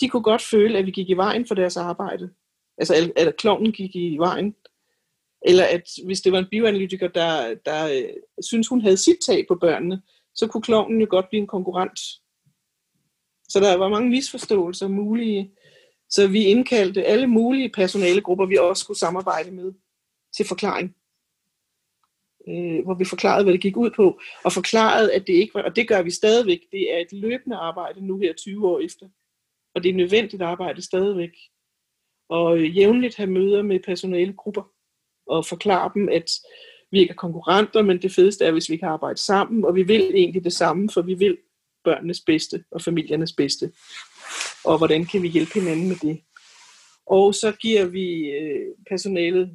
De kunne godt føle, at vi gik i vejen for deres arbejde. Altså, at klovnen gik i vejen eller at hvis det var en bioanalytiker, der, der øh, synes hun havde sit tag på børnene, så kunne klovnen jo godt blive en konkurrent. Så der var mange misforståelser mulige. Så vi indkaldte alle mulige personalegrupper, vi også skulle samarbejde med til forklaring. Øh, hvor vi forklarede, hvad det gik ud på, og forklarede, at det ikke var, og det gør vi stadigvæk, det er et løbende arbejde nu her 20 år efter. Og det er nødvendigt arbejde stadigvæk. Og øh, jævnligt have møder med personalegrupper og forklare dem, at vi ikke er konkurrenter, men det fedeste er, hvis vi kan arbejde sammen, og vi vil egentlig det samme, for vi vil børnenes bedste og familiernes bedste. Og hvordan kan vi hjælpe hinanden med det? Og så giver vi øh, personalet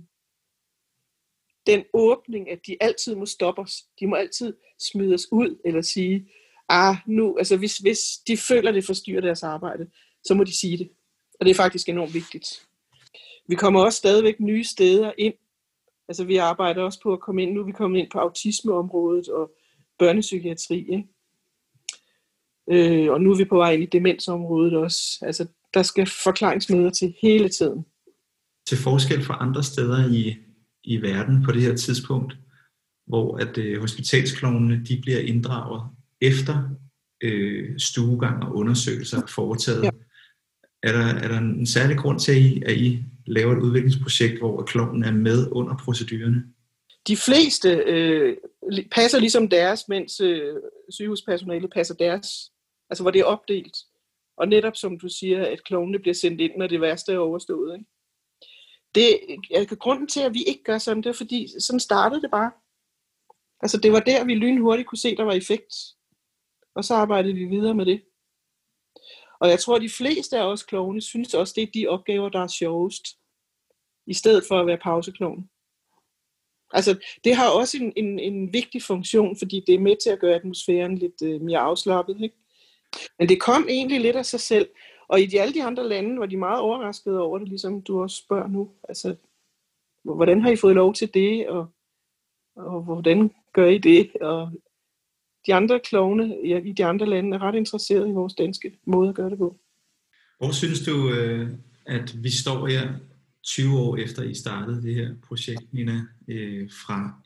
den åbning, at de altid må stoppe os. De må altid smide os ud, eller sige, ah, nu, altså hvis, hvis de føler, det forstyrrer deres arbejde, så må de sige det. Og det er faktisk enormt vigtigt. Vi kommer også stadigvæk nye steder ind, Altså vi arbejder også på at komme ind, nu er vi kommet ind på autismeområdet og børnepsykiatri, ikke? Øh, og nu er vi på vej ind i demensområdet også. Altså der skal forklaringsmøder til hele tiden. til forskel fra andre steder i, i verden på det her tidspunkt, hvor at øh, hospitalsklovnene de bliver inddraget efter øh, stuegang og undersøgelser er foretaget. Ja. Er, der, er der en særlig grund til, at I, at I laver et udviklingsprojekt, hvor kloven er med under procedurerne? De fleste øh, passer ligesom deres, mens øh, sygehuspersonalet passer deres. Altså hvor det er opdelt. Og netop som du siger, at klovnene bliver sendt ind, når det værste er overstået. Ikke? Det, altså, grunden til, at vi ikke gør sådan, det er fordi, sådan startede det bare. Altså det var der, vi lynhurtigt kunne se, der var effekt. Og så arbejdede vi videre med det. Og jeg tror, at de fleste af os klovne synes også, det er de opgaver, der er sjovest. I stedet for at være pauseklovn. Altså, det har også en, en, en vigtig funktion, fordi det er med til at gøre atmosfæren lidt øh, mere afslappet. Ikke? Men det kom egentlig lidt af sig selv. Og i de, alle de andre lande var de meget overraskede over det, ligesom du også spørger nu. Altså, hvordan har I fået lov til det, og, og hvordan gør I det? Og de andre klovne ja, i de andre lande er ret interesserede i vores danske måde at gøre det på. Hvor synes du, øh, at vi står her 20 år efter I startede det her projekt, Nina, øh, fra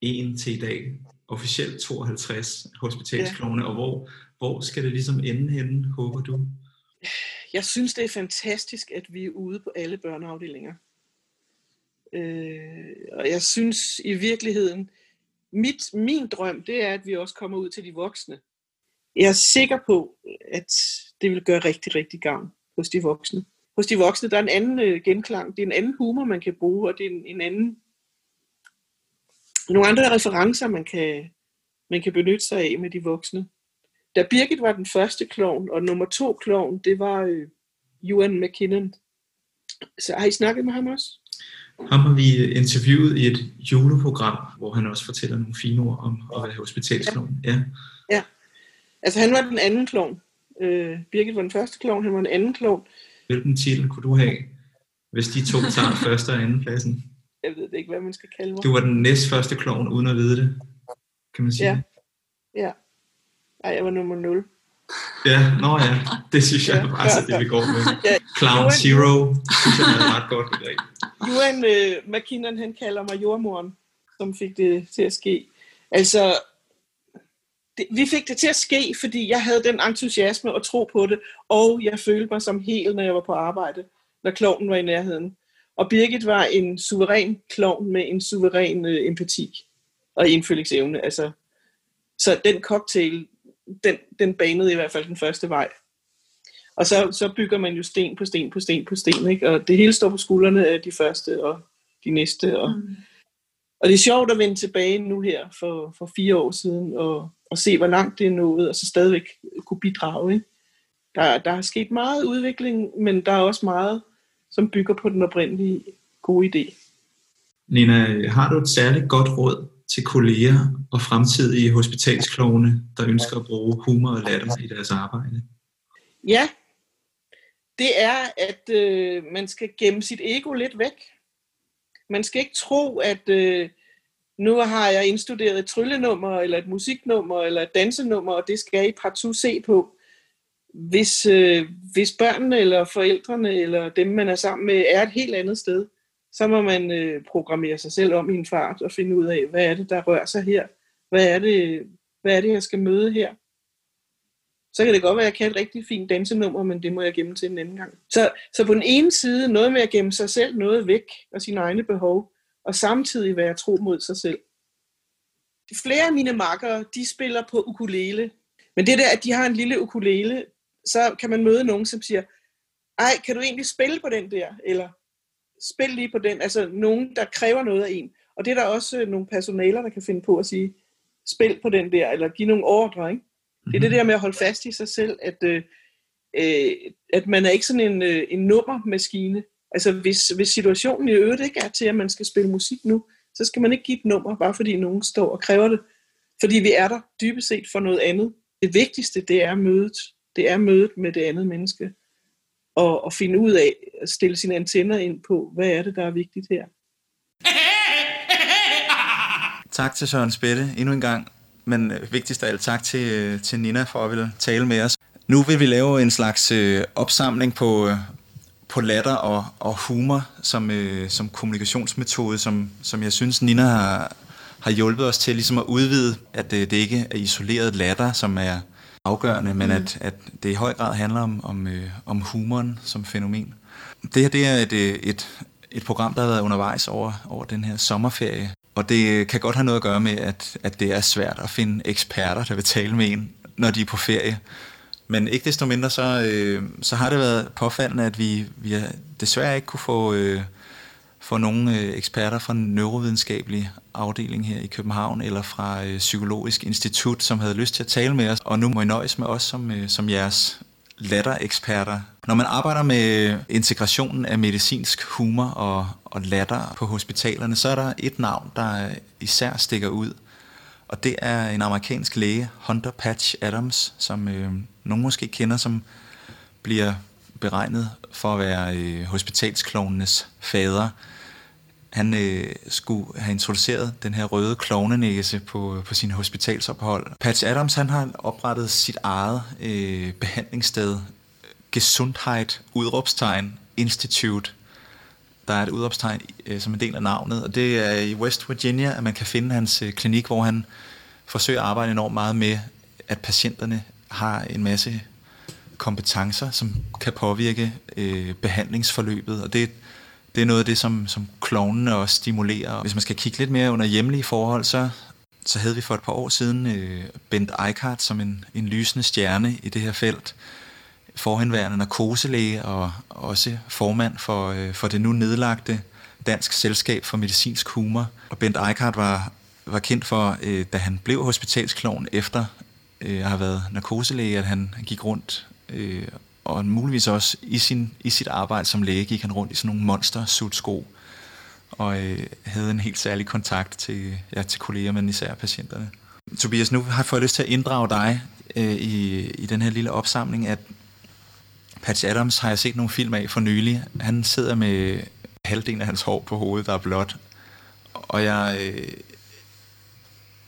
1 til i dag, officielt 52 hospitalsklovne, ja. og hvor, hvor skal det ligesom ende henne, håber du? Jeg synes, det er fantastisk, at vi er ude på alle børneafdelinger. Øh, og jeg synes i virkeligheden, mit, min drøm, det er, at vi også kommer ud til de voksne. Jeg er sikker på, at det vil gøre rigtig, rigtig gavn hos de voksne. Hos de voksne, der er en anden øh, genklang. Det er en anden humor, man kan bruge, og det er en, en anden... Nogle andre referencer, man kan, man kan benytte sig af med de voksne. Da Birgit var den første klovn, og nummer to klovn, det var øh, Ewan McKinnon. Så har I snakket med ham også? Ham har vi interviewet i et juleprogram, hvor han også fortæller nogle fine ord om at være hospitalsklovn. Ja. ja. Altså han var den anden klovn. Øh, Birgit var den første klovn, han var den anden klovn. Hvilken titel kunne du have, hvis de to tager første og anden pladsen? Jeg ved ikke, hvad man skal kalde mig. Du var den næstførste klovn, uden at vide det, kan man sige. Ja. Ja. Ej, jeg var nummer 0. Ja, nå ja, det synes jeg ja, altså, det vi går med. Ja, Clown Johan, Zero, synes jeg er ret godt begreb. Johan uh, McKinnon, han kalder mig jordmoren, som fik det til at ske. Altså, det, vi fik det til at ske, fordi jeg havde den entusiasme og tro på det, og jeg følte mig som helt, når jeg var på arbejde, når klovnen var i nærheden. Og Birgit var en suveræn klovn med en suveræn uh, empati og indfølingsevne. Altså, så den cocktail, den, den banede i hvert fald den første vej. Og så, så bygger man jo sten på sten på sten på sten, ikke? og det hele står på skuldrene af de første og de næste. Og, mm. og det er sjovt at vende tilbage nu her for, for fire år siden, og, og se, hvor langt det er nået, og så stadigvæk kunne bidrage. Ikke? Der, der er sket meget udvikling, men der er også meget, som bygger på den oprindelige gode idé. Nina, har du et særligt godt råd til kolleger og fremtidige hospitalsklovne, der ønsker at bruge humor og latter i deres arbejde? Ja, det er, at øh, man skal gemme sit ego lidt væk. Man skal ikke tro, at øh, nu har jeg indstuderet et tryllenummer, eller et musiknummer, eller et dansenummer, og det skal I partout se på. Hvis, øh, hvis børnene, eller forældrene, eller dem, man er sammen med, er et helt andet sted, så må man øh, programmere sig selv om i en fart og finde ud af, hvad er det, der rører sig her? Hvad er det, hvad er det jeg skal møde her? Så kan det godt være, at jeg kan et rigtig fint dansenummer, men det må jeg gemme til en anden gang. Så, så på den ene side, noget med at gemme sig selv noget væk og sine egne behov, og samtidig være tro mod sig selv. Flere af mine makkere, de spiller på ukulele. Men det der, at de har en lille ukulele, så kan man møde nogen, som siger, ej, kan du egentlig spille på den der? Eller spil lige på den, altså nogen, der kræver noget af en. Og det er der også øh, nogle personaler, der kan finde på at sige, spil på den der, eller give nogle ordre, ikke? Det er det mhm. der med at holde fast i sig selv, at, øh, øh, at man er ikke sådan en, øh, en nummermaskine. Altså hvis, hvis situationen i øvrigt ikke er til, at man skal spille musik nu, så skal man ikke give et nummer, bare fordi nogen står og kræver det. Fordi vi er der dybest set for noget andet. Det vigtigste, det er mødet. Det er mødet med det andet menneske og, og finde ud af at stille sine antenner ind på, hvad er det, der er vigtigt her. Tak til Søren Spætte endnu en gang, men øh, vigtigst af alt tak til, øh, til Nina for at ville tale med os. Nu vil vi lave en slags øh, opsamling på, øh, på latter og, og humor som, øh, som kommunikationsmetode, som, som jeg synes, Nina har, har hjulpet os til ligesom at udvide, at øh, det ikke er isoleret latter, som er afgørende, men mm. at, at det i høj grad handler om, om, øh, om humoren som fænomen. Det her det er et, øh, et, et program, der har været undervejs over, over den her sommerferie, og det kan godt have noget at gøre med, at, at det er svært at finde eksperter, der vil tale med en, når de er på ferie. Men ikke desto mindre, så, øh, så har det været påfaldende, at vi, vi har desværre ikke kunne få, øh, for nogle øh, eksperter fra den neurovidenskabelige afdeling her i København, eller fra øh, Psykologisk Institut, som havde lyst til at tale med os. Og nu må I nøjes med os som, øh, som jeres lattereksperter. Når man arbejder med øh, integrationen af medicinsk humor og, og latter på hospitalerne, så er der et navn, der øh, især stikker ud. Og det er en amerikansk læge, Hunter Patch Adams, som øh, nogen måske kender, som bliver beregnet for at være øh, hospitalsklovnenes fader. Han øh, skulle have introduceret den her røde klovnenæse på, på sin hospitalsophold. Patch Adams han har oprettet sit eget øh, behandlingssted, Gesundheit, udråbstegn, Institute. Der er et udråbstegn øh, som en del af navnet, og det er i West Virginia, at man kan finde hans øh, klinik, hvor han forsøger at arbejde enormt meget med, at patienterne har en masse kompetencer, som kan påvirke øh, behandlingsforløbet, og det, det er noget af det, som, som klovnene også stimulerer. Hvis man skal kigge lidt mere under hjemlige forhold, så, så havde vi for et par år siden øh, Bent Eichhardt som en, en lysende stjerne i det her felt, forhenværende narkoselæge og også formand for, øh, for det nu nedlagte Dansk Selskab for Medicinsk Humor. Og Bent Eichhardt var, var kendt for, øh, da han blev hospitalsklovn efter øh, har været narkoselæge, at han gik rundt, øh, og muligvis også i, sin, i sit arbejde som læge gik han rundt i sådan nogle monster sutsko og øh, havde en helt særlig kontakt til, ja, til kolleger, men især patienterne. Tobias, nu har jeg fået lyst til at inddrage dig øh, i, i den her lille opsamling, at Patch Adams har jeg set nogle film af for nylig. Han sidder med halvdelen af hans hår på hovedet, der er blåt. Og jeg, øh,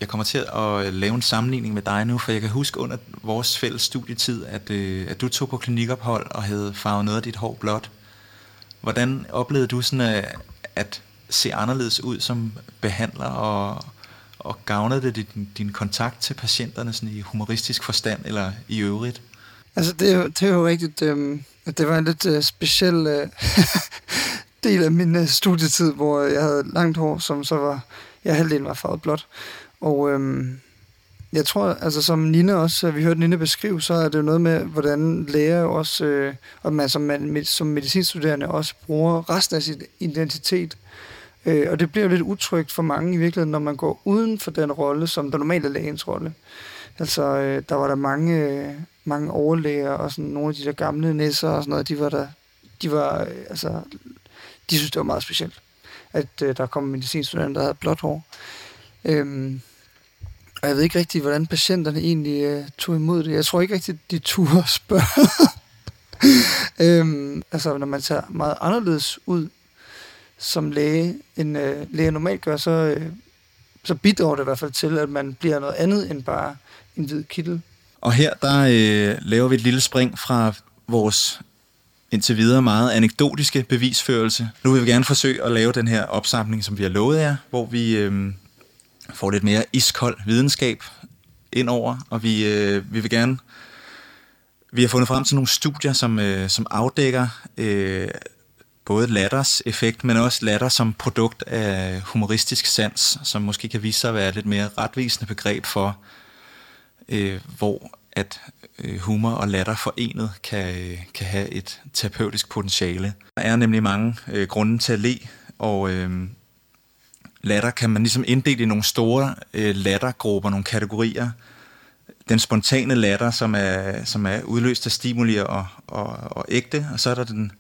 jeg kommer til at øh, lave en sammenligning med dig nu, for jeg kan huske under vores fælles studietid, at, øh, at du tog på klinikophold og havde farvet noget af dit hår blåt. Hvordan oplevede du sådan at, at se anderledes ud som behandler, og, og gavnede det din, din kontakt til patienterne sådan i humoristisk forstand eller i øvrigt? Altså, det er jo, det er jo rigtigt, øh, at det var en lidt øh, speciel øh, del af min øh, studietid, hvor jeg havde langt hår, som så var, jeg halvdelen var farvet blåt. Og øhm, jeg tror, altså som Nina også, øh, vi hørte Nina beskrive, så er det jo noget med, hvordan læger også, øh, og man som, med, som medicinstuderende også bruger resten af sin identitet. Øh, og det bliver jo lidt utrygt for mange i virkeligheden, når man går uden for den rolle, som der normalt er lægens rolle. Altså, øh, der var der mange, øh, mange overlæger og sådan nogle af de der gamle nisser og sådan noget, de var der, de var, øh, altså, de synes, det var meget specielt, at øh, der kom medicinstuderende, der havde blåt hår. Øh, og jeg ved ikke rigtig, hvordan patienterne egentlig øh, tog imod det. Jeg tror ikke rigtig, de turde spørge. øhm, altså, når man ser meget anderledes ud som læge, end øh, læge normalt gør, så, øh, så bidrager det i hvert fald til, at man bliver noget andet end bare en hvid kittel. Og her der øh, laver vi et lille spring fra vores indtil videre meget anekdotiske bevisførelse. Nu vil vi gerne forsøge at lave den her opsamling, som vi har lovet jer, hvor vi øh, får lidt mere iskold videnskab ind over, og vi, øh, vi vil gerne vi har fundet frem til nogle studier, som, øh, som afdækker øh, både latters effekt, men også latter som produkt af humoristisk sans, som måske kan vise sig at være et lidt mere retvisende begreb for, øh, hvor at øh, humor og latter forenet kan, øh, kan have et terapeutisk potentiale. Der er nemlig mange øh, grunde til at le, og øh, latter kan man ligesom inddele i nogle store øh, lattergrupper, nogle kategorier. Den spontane latter, som er, som er udløst af stimuli og, og, og ægte, og så er der den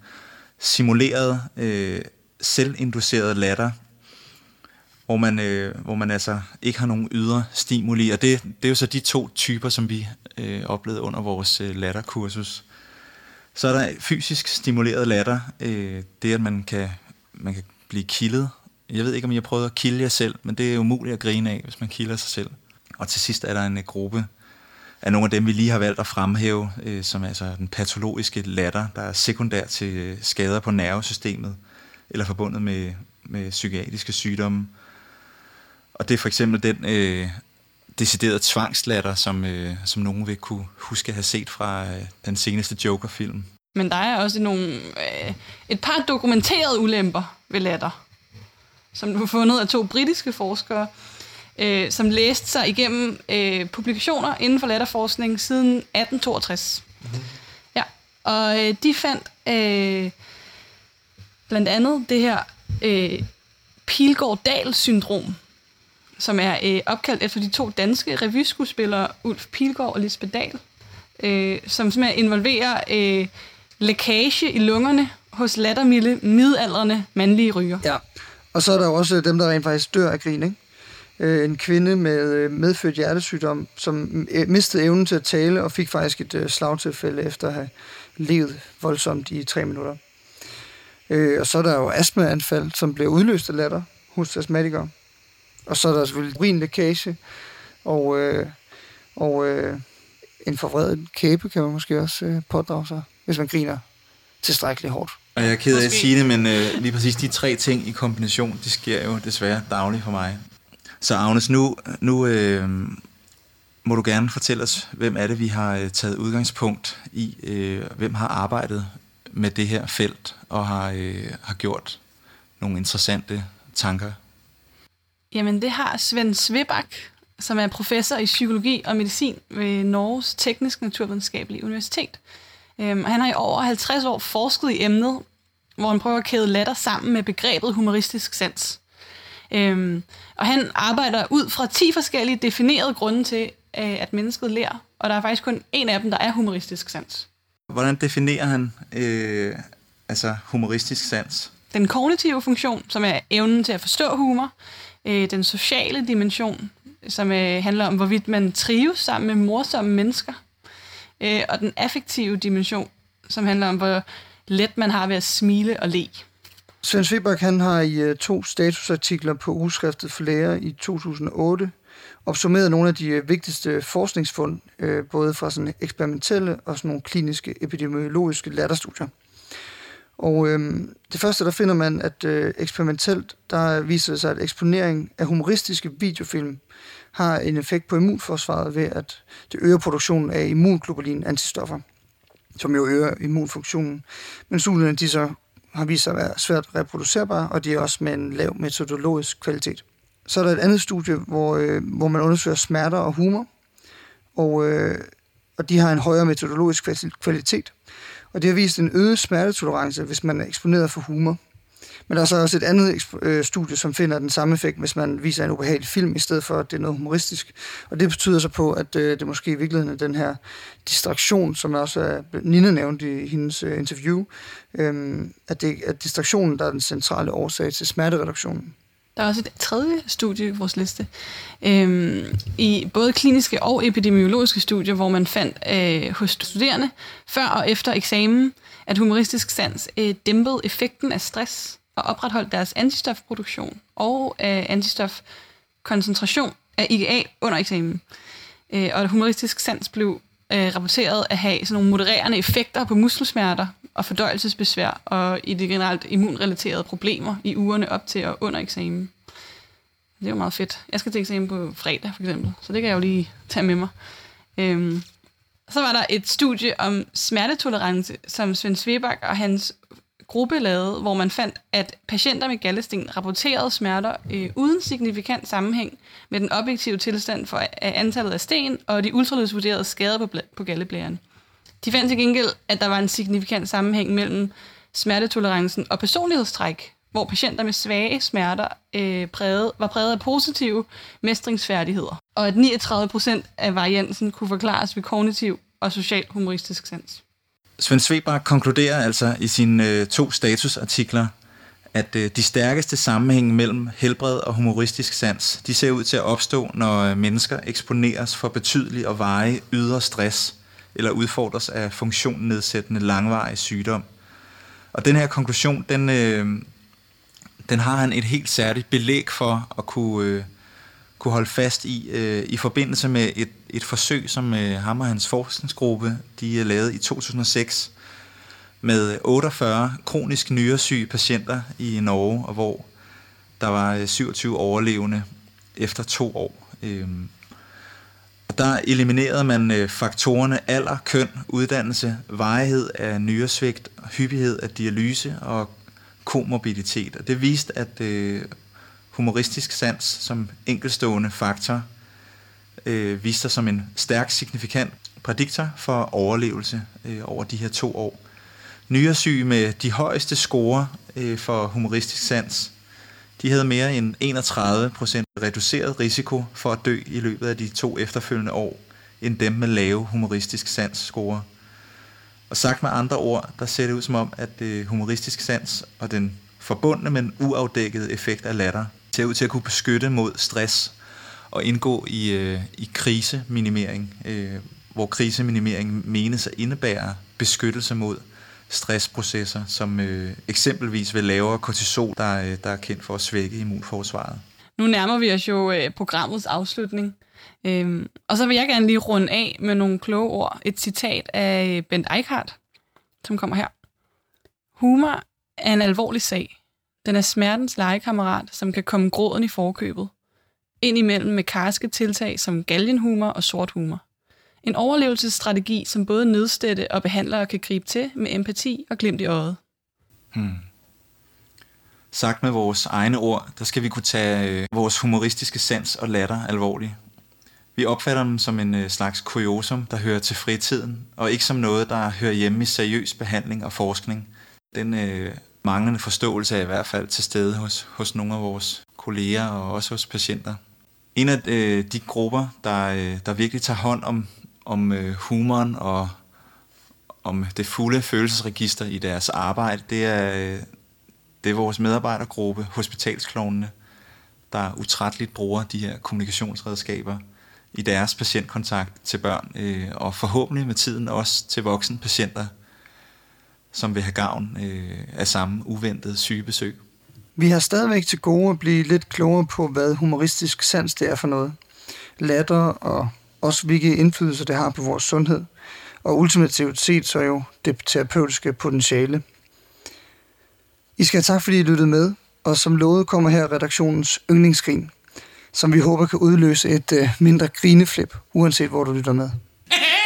simulerede, øh, selvinducerede latter, hvor man, øh, hvor man altså ikke har nogen ydre stimuli. Og det, det er jo så de to typer, som vi øh, oplevede under vores øh, latterkursus. Så er der fysisk stimuleret latter. Øh, det, at man kan, man kan blive kildet jeg ved ikke, om I har prøvet at kilde jer selv, men det er umuligt at grine af, hvis man kilder sig selv. Og til sidst er der en øh, gruppe af nogle af dem, vi lige har valgt at fremhæve, øh, som er altså den patologiske latter, der er sekundær til øh, skader på nervesystemet, eller forbundet med, med psykiatriske sygdomme. Og det er for eksempel den øh, deciderede tvangslatter, som, øh, som nogen vil kunne huske at have set fra øh, den seneste Joker-film. Men der er også nogle, øh, et par dokumenterede ulemper ved latter, som har fundet af to britiske forskere, øh, som læste sig igennem øh, publikationer inden for latterforskning siden 1862. Mm-hmm. Ja, og øh, de fandt øh, blandt andet det her øh, Pilgaard-Dal-syndrom, som er øh, opkaldt efter de to danske revyskuespillere, Ulf Pilgaard og Lisbeth Dahl, øh, som simpelthen involverer øh, lækage i lungerne hos lattermilde, midaldrende mandlige ryger. Ja, og så er der jo også øh, dem, der rent faktisk dør af grin, ikke? Øh, en kvinde med øh, medfødt hjertesygdom, som øh, mistede evnen til at tale og fik faktisk et slagtilfælde efter at have levet voldsomt i tre minutter. Øh, og så er der jo astmaanfald, som bliver udløst af latter hos astmatikere. Og så er der selvfølgelig urinlækage, og, øh, og øh, en forvredet kæbe kan man måske også øh, pådrage sig, hvis man griner tilstrækkeligt hårdt. Og jeg er ked af at sige det, men øh, lige præcis de tre ting i kombination, det sker jo desværre dagligt for mig. Så Agnes, nu, nu øh, må du gerne fortælle os, hvem er det, vi har øh, taget udgangspunkt i? Øh, hvem har arbejdet med det her felt og har, øh, har gjort nogle interessante tanker? Jamen, det har Svend Svebak, som er professor i psykologi og medicin ved Norges Teknisk Naturvidenskabelige Universitet. Øhm, han har i over 50 år forsket i emnet, hvor han prøver at kæde latter sammen med begrebet humoristisk sans. Øhm, og han arbejder ud fra 10 forskellige definerede grunde til, øh, at mennesket lærer, og der er faktisk kun en af dem, der er humoristisk sans. Hvordan definerer han øh, altså humoristisk sans? Den kognitive funktion, som er evnen til at forstå humor, øh, den sociale dimension, som øh, handler om, hvorvidt man trives sammen med morsomme mennesker, øh, og den affektive dimension, som handler om, hvor let man har ved at smile og le. Svend Sveberg, han har i øh, to statusartikler på ugeskriftet for læger i 2008 opsummeret nogle af de øh, vigtigste forskningsfund, øh, både fra sådan eksperimentelle og sådan nogle kliniske epidemiologiske latterstudier. Og øhm, det første, der finder man, at øh, eksperimentelt, der viser det sig, at eksponering af humoristiske videofilm har en effekt på immunforsvaret ved, at det øger produktionen af immunglobulin antistoffer, som jo øger immunfunktionen. Men studierne de så har vist sig at være svært reproducerbare, og de er også med en lav metodologisk kvalitet. Så er der et andet studie, hvor, øh, hvor man undersøger smerter og humor, og, øh, og de har en højere metodologisk kvalitet. Og det har vist en øget smertetolerance, hvis man er eksponeret for humor. Men der er så også et andet øh, studie, som finder den samme effekt, hvis man viser en ubehagelig film, i stedet for, at det er noget humoristisk. Og det betyder så på, at øh, det måske i virkeligheden er den her distraktion, som også øh, er Nina nævnt i hendes øh, interview, øhm, at det er distraktionen, der er den centrale årsag til smertereduktionen. Der er også et tredje studie i vores liste. Øhm, I både kliniske og epidemiologiske studier, hvor man fandt øh, hos studerende før og efter eksamen, at humoristisk sans øh, dæmpede effekten af stress og opretholdt deres antistofproduktion og øh, antistofkoncentration af IgA under eksamen. Øh, og humoristisk sans blev øh, rapporteret at have sådan nogle modererende effekter på muskelsmerter og fordøjelsesbesvær og i det generelt immunrelaterede problemer i ugerne op til og under eksamen. Det er jo meget fedt. Jeg skal til eksamen på fredag, for eksempel, så det kan jeg jo lige tage med mig. Øhm, så var der et studie om smertetolerance, som Svend Svebak og hans gruppe lavede, hvor man fandt, at patienter med gallesten rapporterede smerter øh, uden signifikant sammenhæng med den objektive tilstand for antallet af sten og de ultralydsvurderede skader på, på galleblæren. De fandt til gengæld, at der var en signifikant sammenhæng mellem smertetolerancen og personlighedstræk, hvor patienter med svage smerter øh, præget, var præget af positive mestringsfærdigheder, og at 39 procent af variansen kunne forklares ved kognitiv og social humoristisk sans. Svend Svebar konkluderer altså i sine øh, to statusartikler, at øh, de stærkeste sammenhænge mellem helbred og humoristisk sans, de ser ud til at opstå, når øh, mennesker eksponeres for betydelig og veje ydre stress, eller udfordres af funktionnedsættende langvarig sygdom. Og den her konklusion, den, øh, den har han et helt særligt belæg for at kunne, øh, kunne holde fast i, øh, i forbindelse med et, et forsøg, som øh, ham og hans forskningsgruppe de øh, lavede i 2006 med 48 kronisk nyresyge patienter i Norge, og hvor der var øh, 27 overlevende efter to år. Øhm, der eliminerede man øh, faktorerne alder, køn, uddannelse, varighed af nyresvigt, hyppighed af dialyse og komorbiditet. Og det viste, at øh, humoristisk sans som enkelstående faktor øh, viste sig som en stærk, signifikant prædiktor for overlevelse øh, over de her to år. Nyresyge med de højeste score øh, for humoristisk sans de havde mere end 31 procent reduceret risiko for at dø i løbet af de to efterfølgende år, end dem med lave humoristisk sans score. Og sagt med andre ord, der ser det ud som om, at øh, humoristisk sans og den forbundne, men uafdækkede effekt af latter ser ud til at kunne beskytte mod stress og indgå i, øh, i kriseminimering, øh, hvor kriseminimering menes at indebære beskyttelse mod stressprocesser, som øh, eksempelvis ved lavere kortisol, der, øh, der er kendt for at svække immunforsvaret. Nu nærmer vi os jo øh, programmets afslutning, øhm, og så vil jeg gerne lige runde af med nogle kloge ord. Et citat af øh, Bent Eichhardt, som kommer her. Humor er en alvorlig sag. Den er smertens legekammerat, som kan komme gråden i forkøbet indimellem med karske tiltag som galgenhumor og sort humor. En overlevelsesstrategi, som både nedstætte og behandlere kan gribe til med empati og glimt i øjet. Hmm. Sagt med vores egne ord, der skal vi kunne tage øh, vores humoristiske sans og latter alvorligt. Vi opfatter dem som en øh, slags kuriosum, der hører til fritiden, og ikke som noget, der hører hjemme i seriøs behandling og forskning. Den øh, manglende forståelse er i hvert fald til stede hos, hos nogle af vores kolleger og også hos patienter. En af øh, de grupper, der, øh, der virkelig tager hånd om om øh, humoren og om det fulde følelsesregister i deres arbejde, det er, øh, det er vores medarbejdergruppe, hospitalsklovnene, der utrætteligt bruger de her kommunikationsredskaber i deres patientkontakt til børn, øh, og forhåbentlig med tiden også til voksne patienter, som vil have gavn øh, af samme uventede sygebesøg. Vi har stadigvæk til gode at blive lidt klogere på, hvad humoristisk sans det er for noget. Latter og også hvilke indflydelser det har på vores sundhed, og ultimativt set så jo det terapeutiske potentiale. I skal have tak, fordi I lyttede med, og som lovet kommer her redaktionens yndlingsgrin, som vi håber kan udløse et øh, mindre grineflip, uanset hvor du lytter med.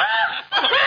Ah!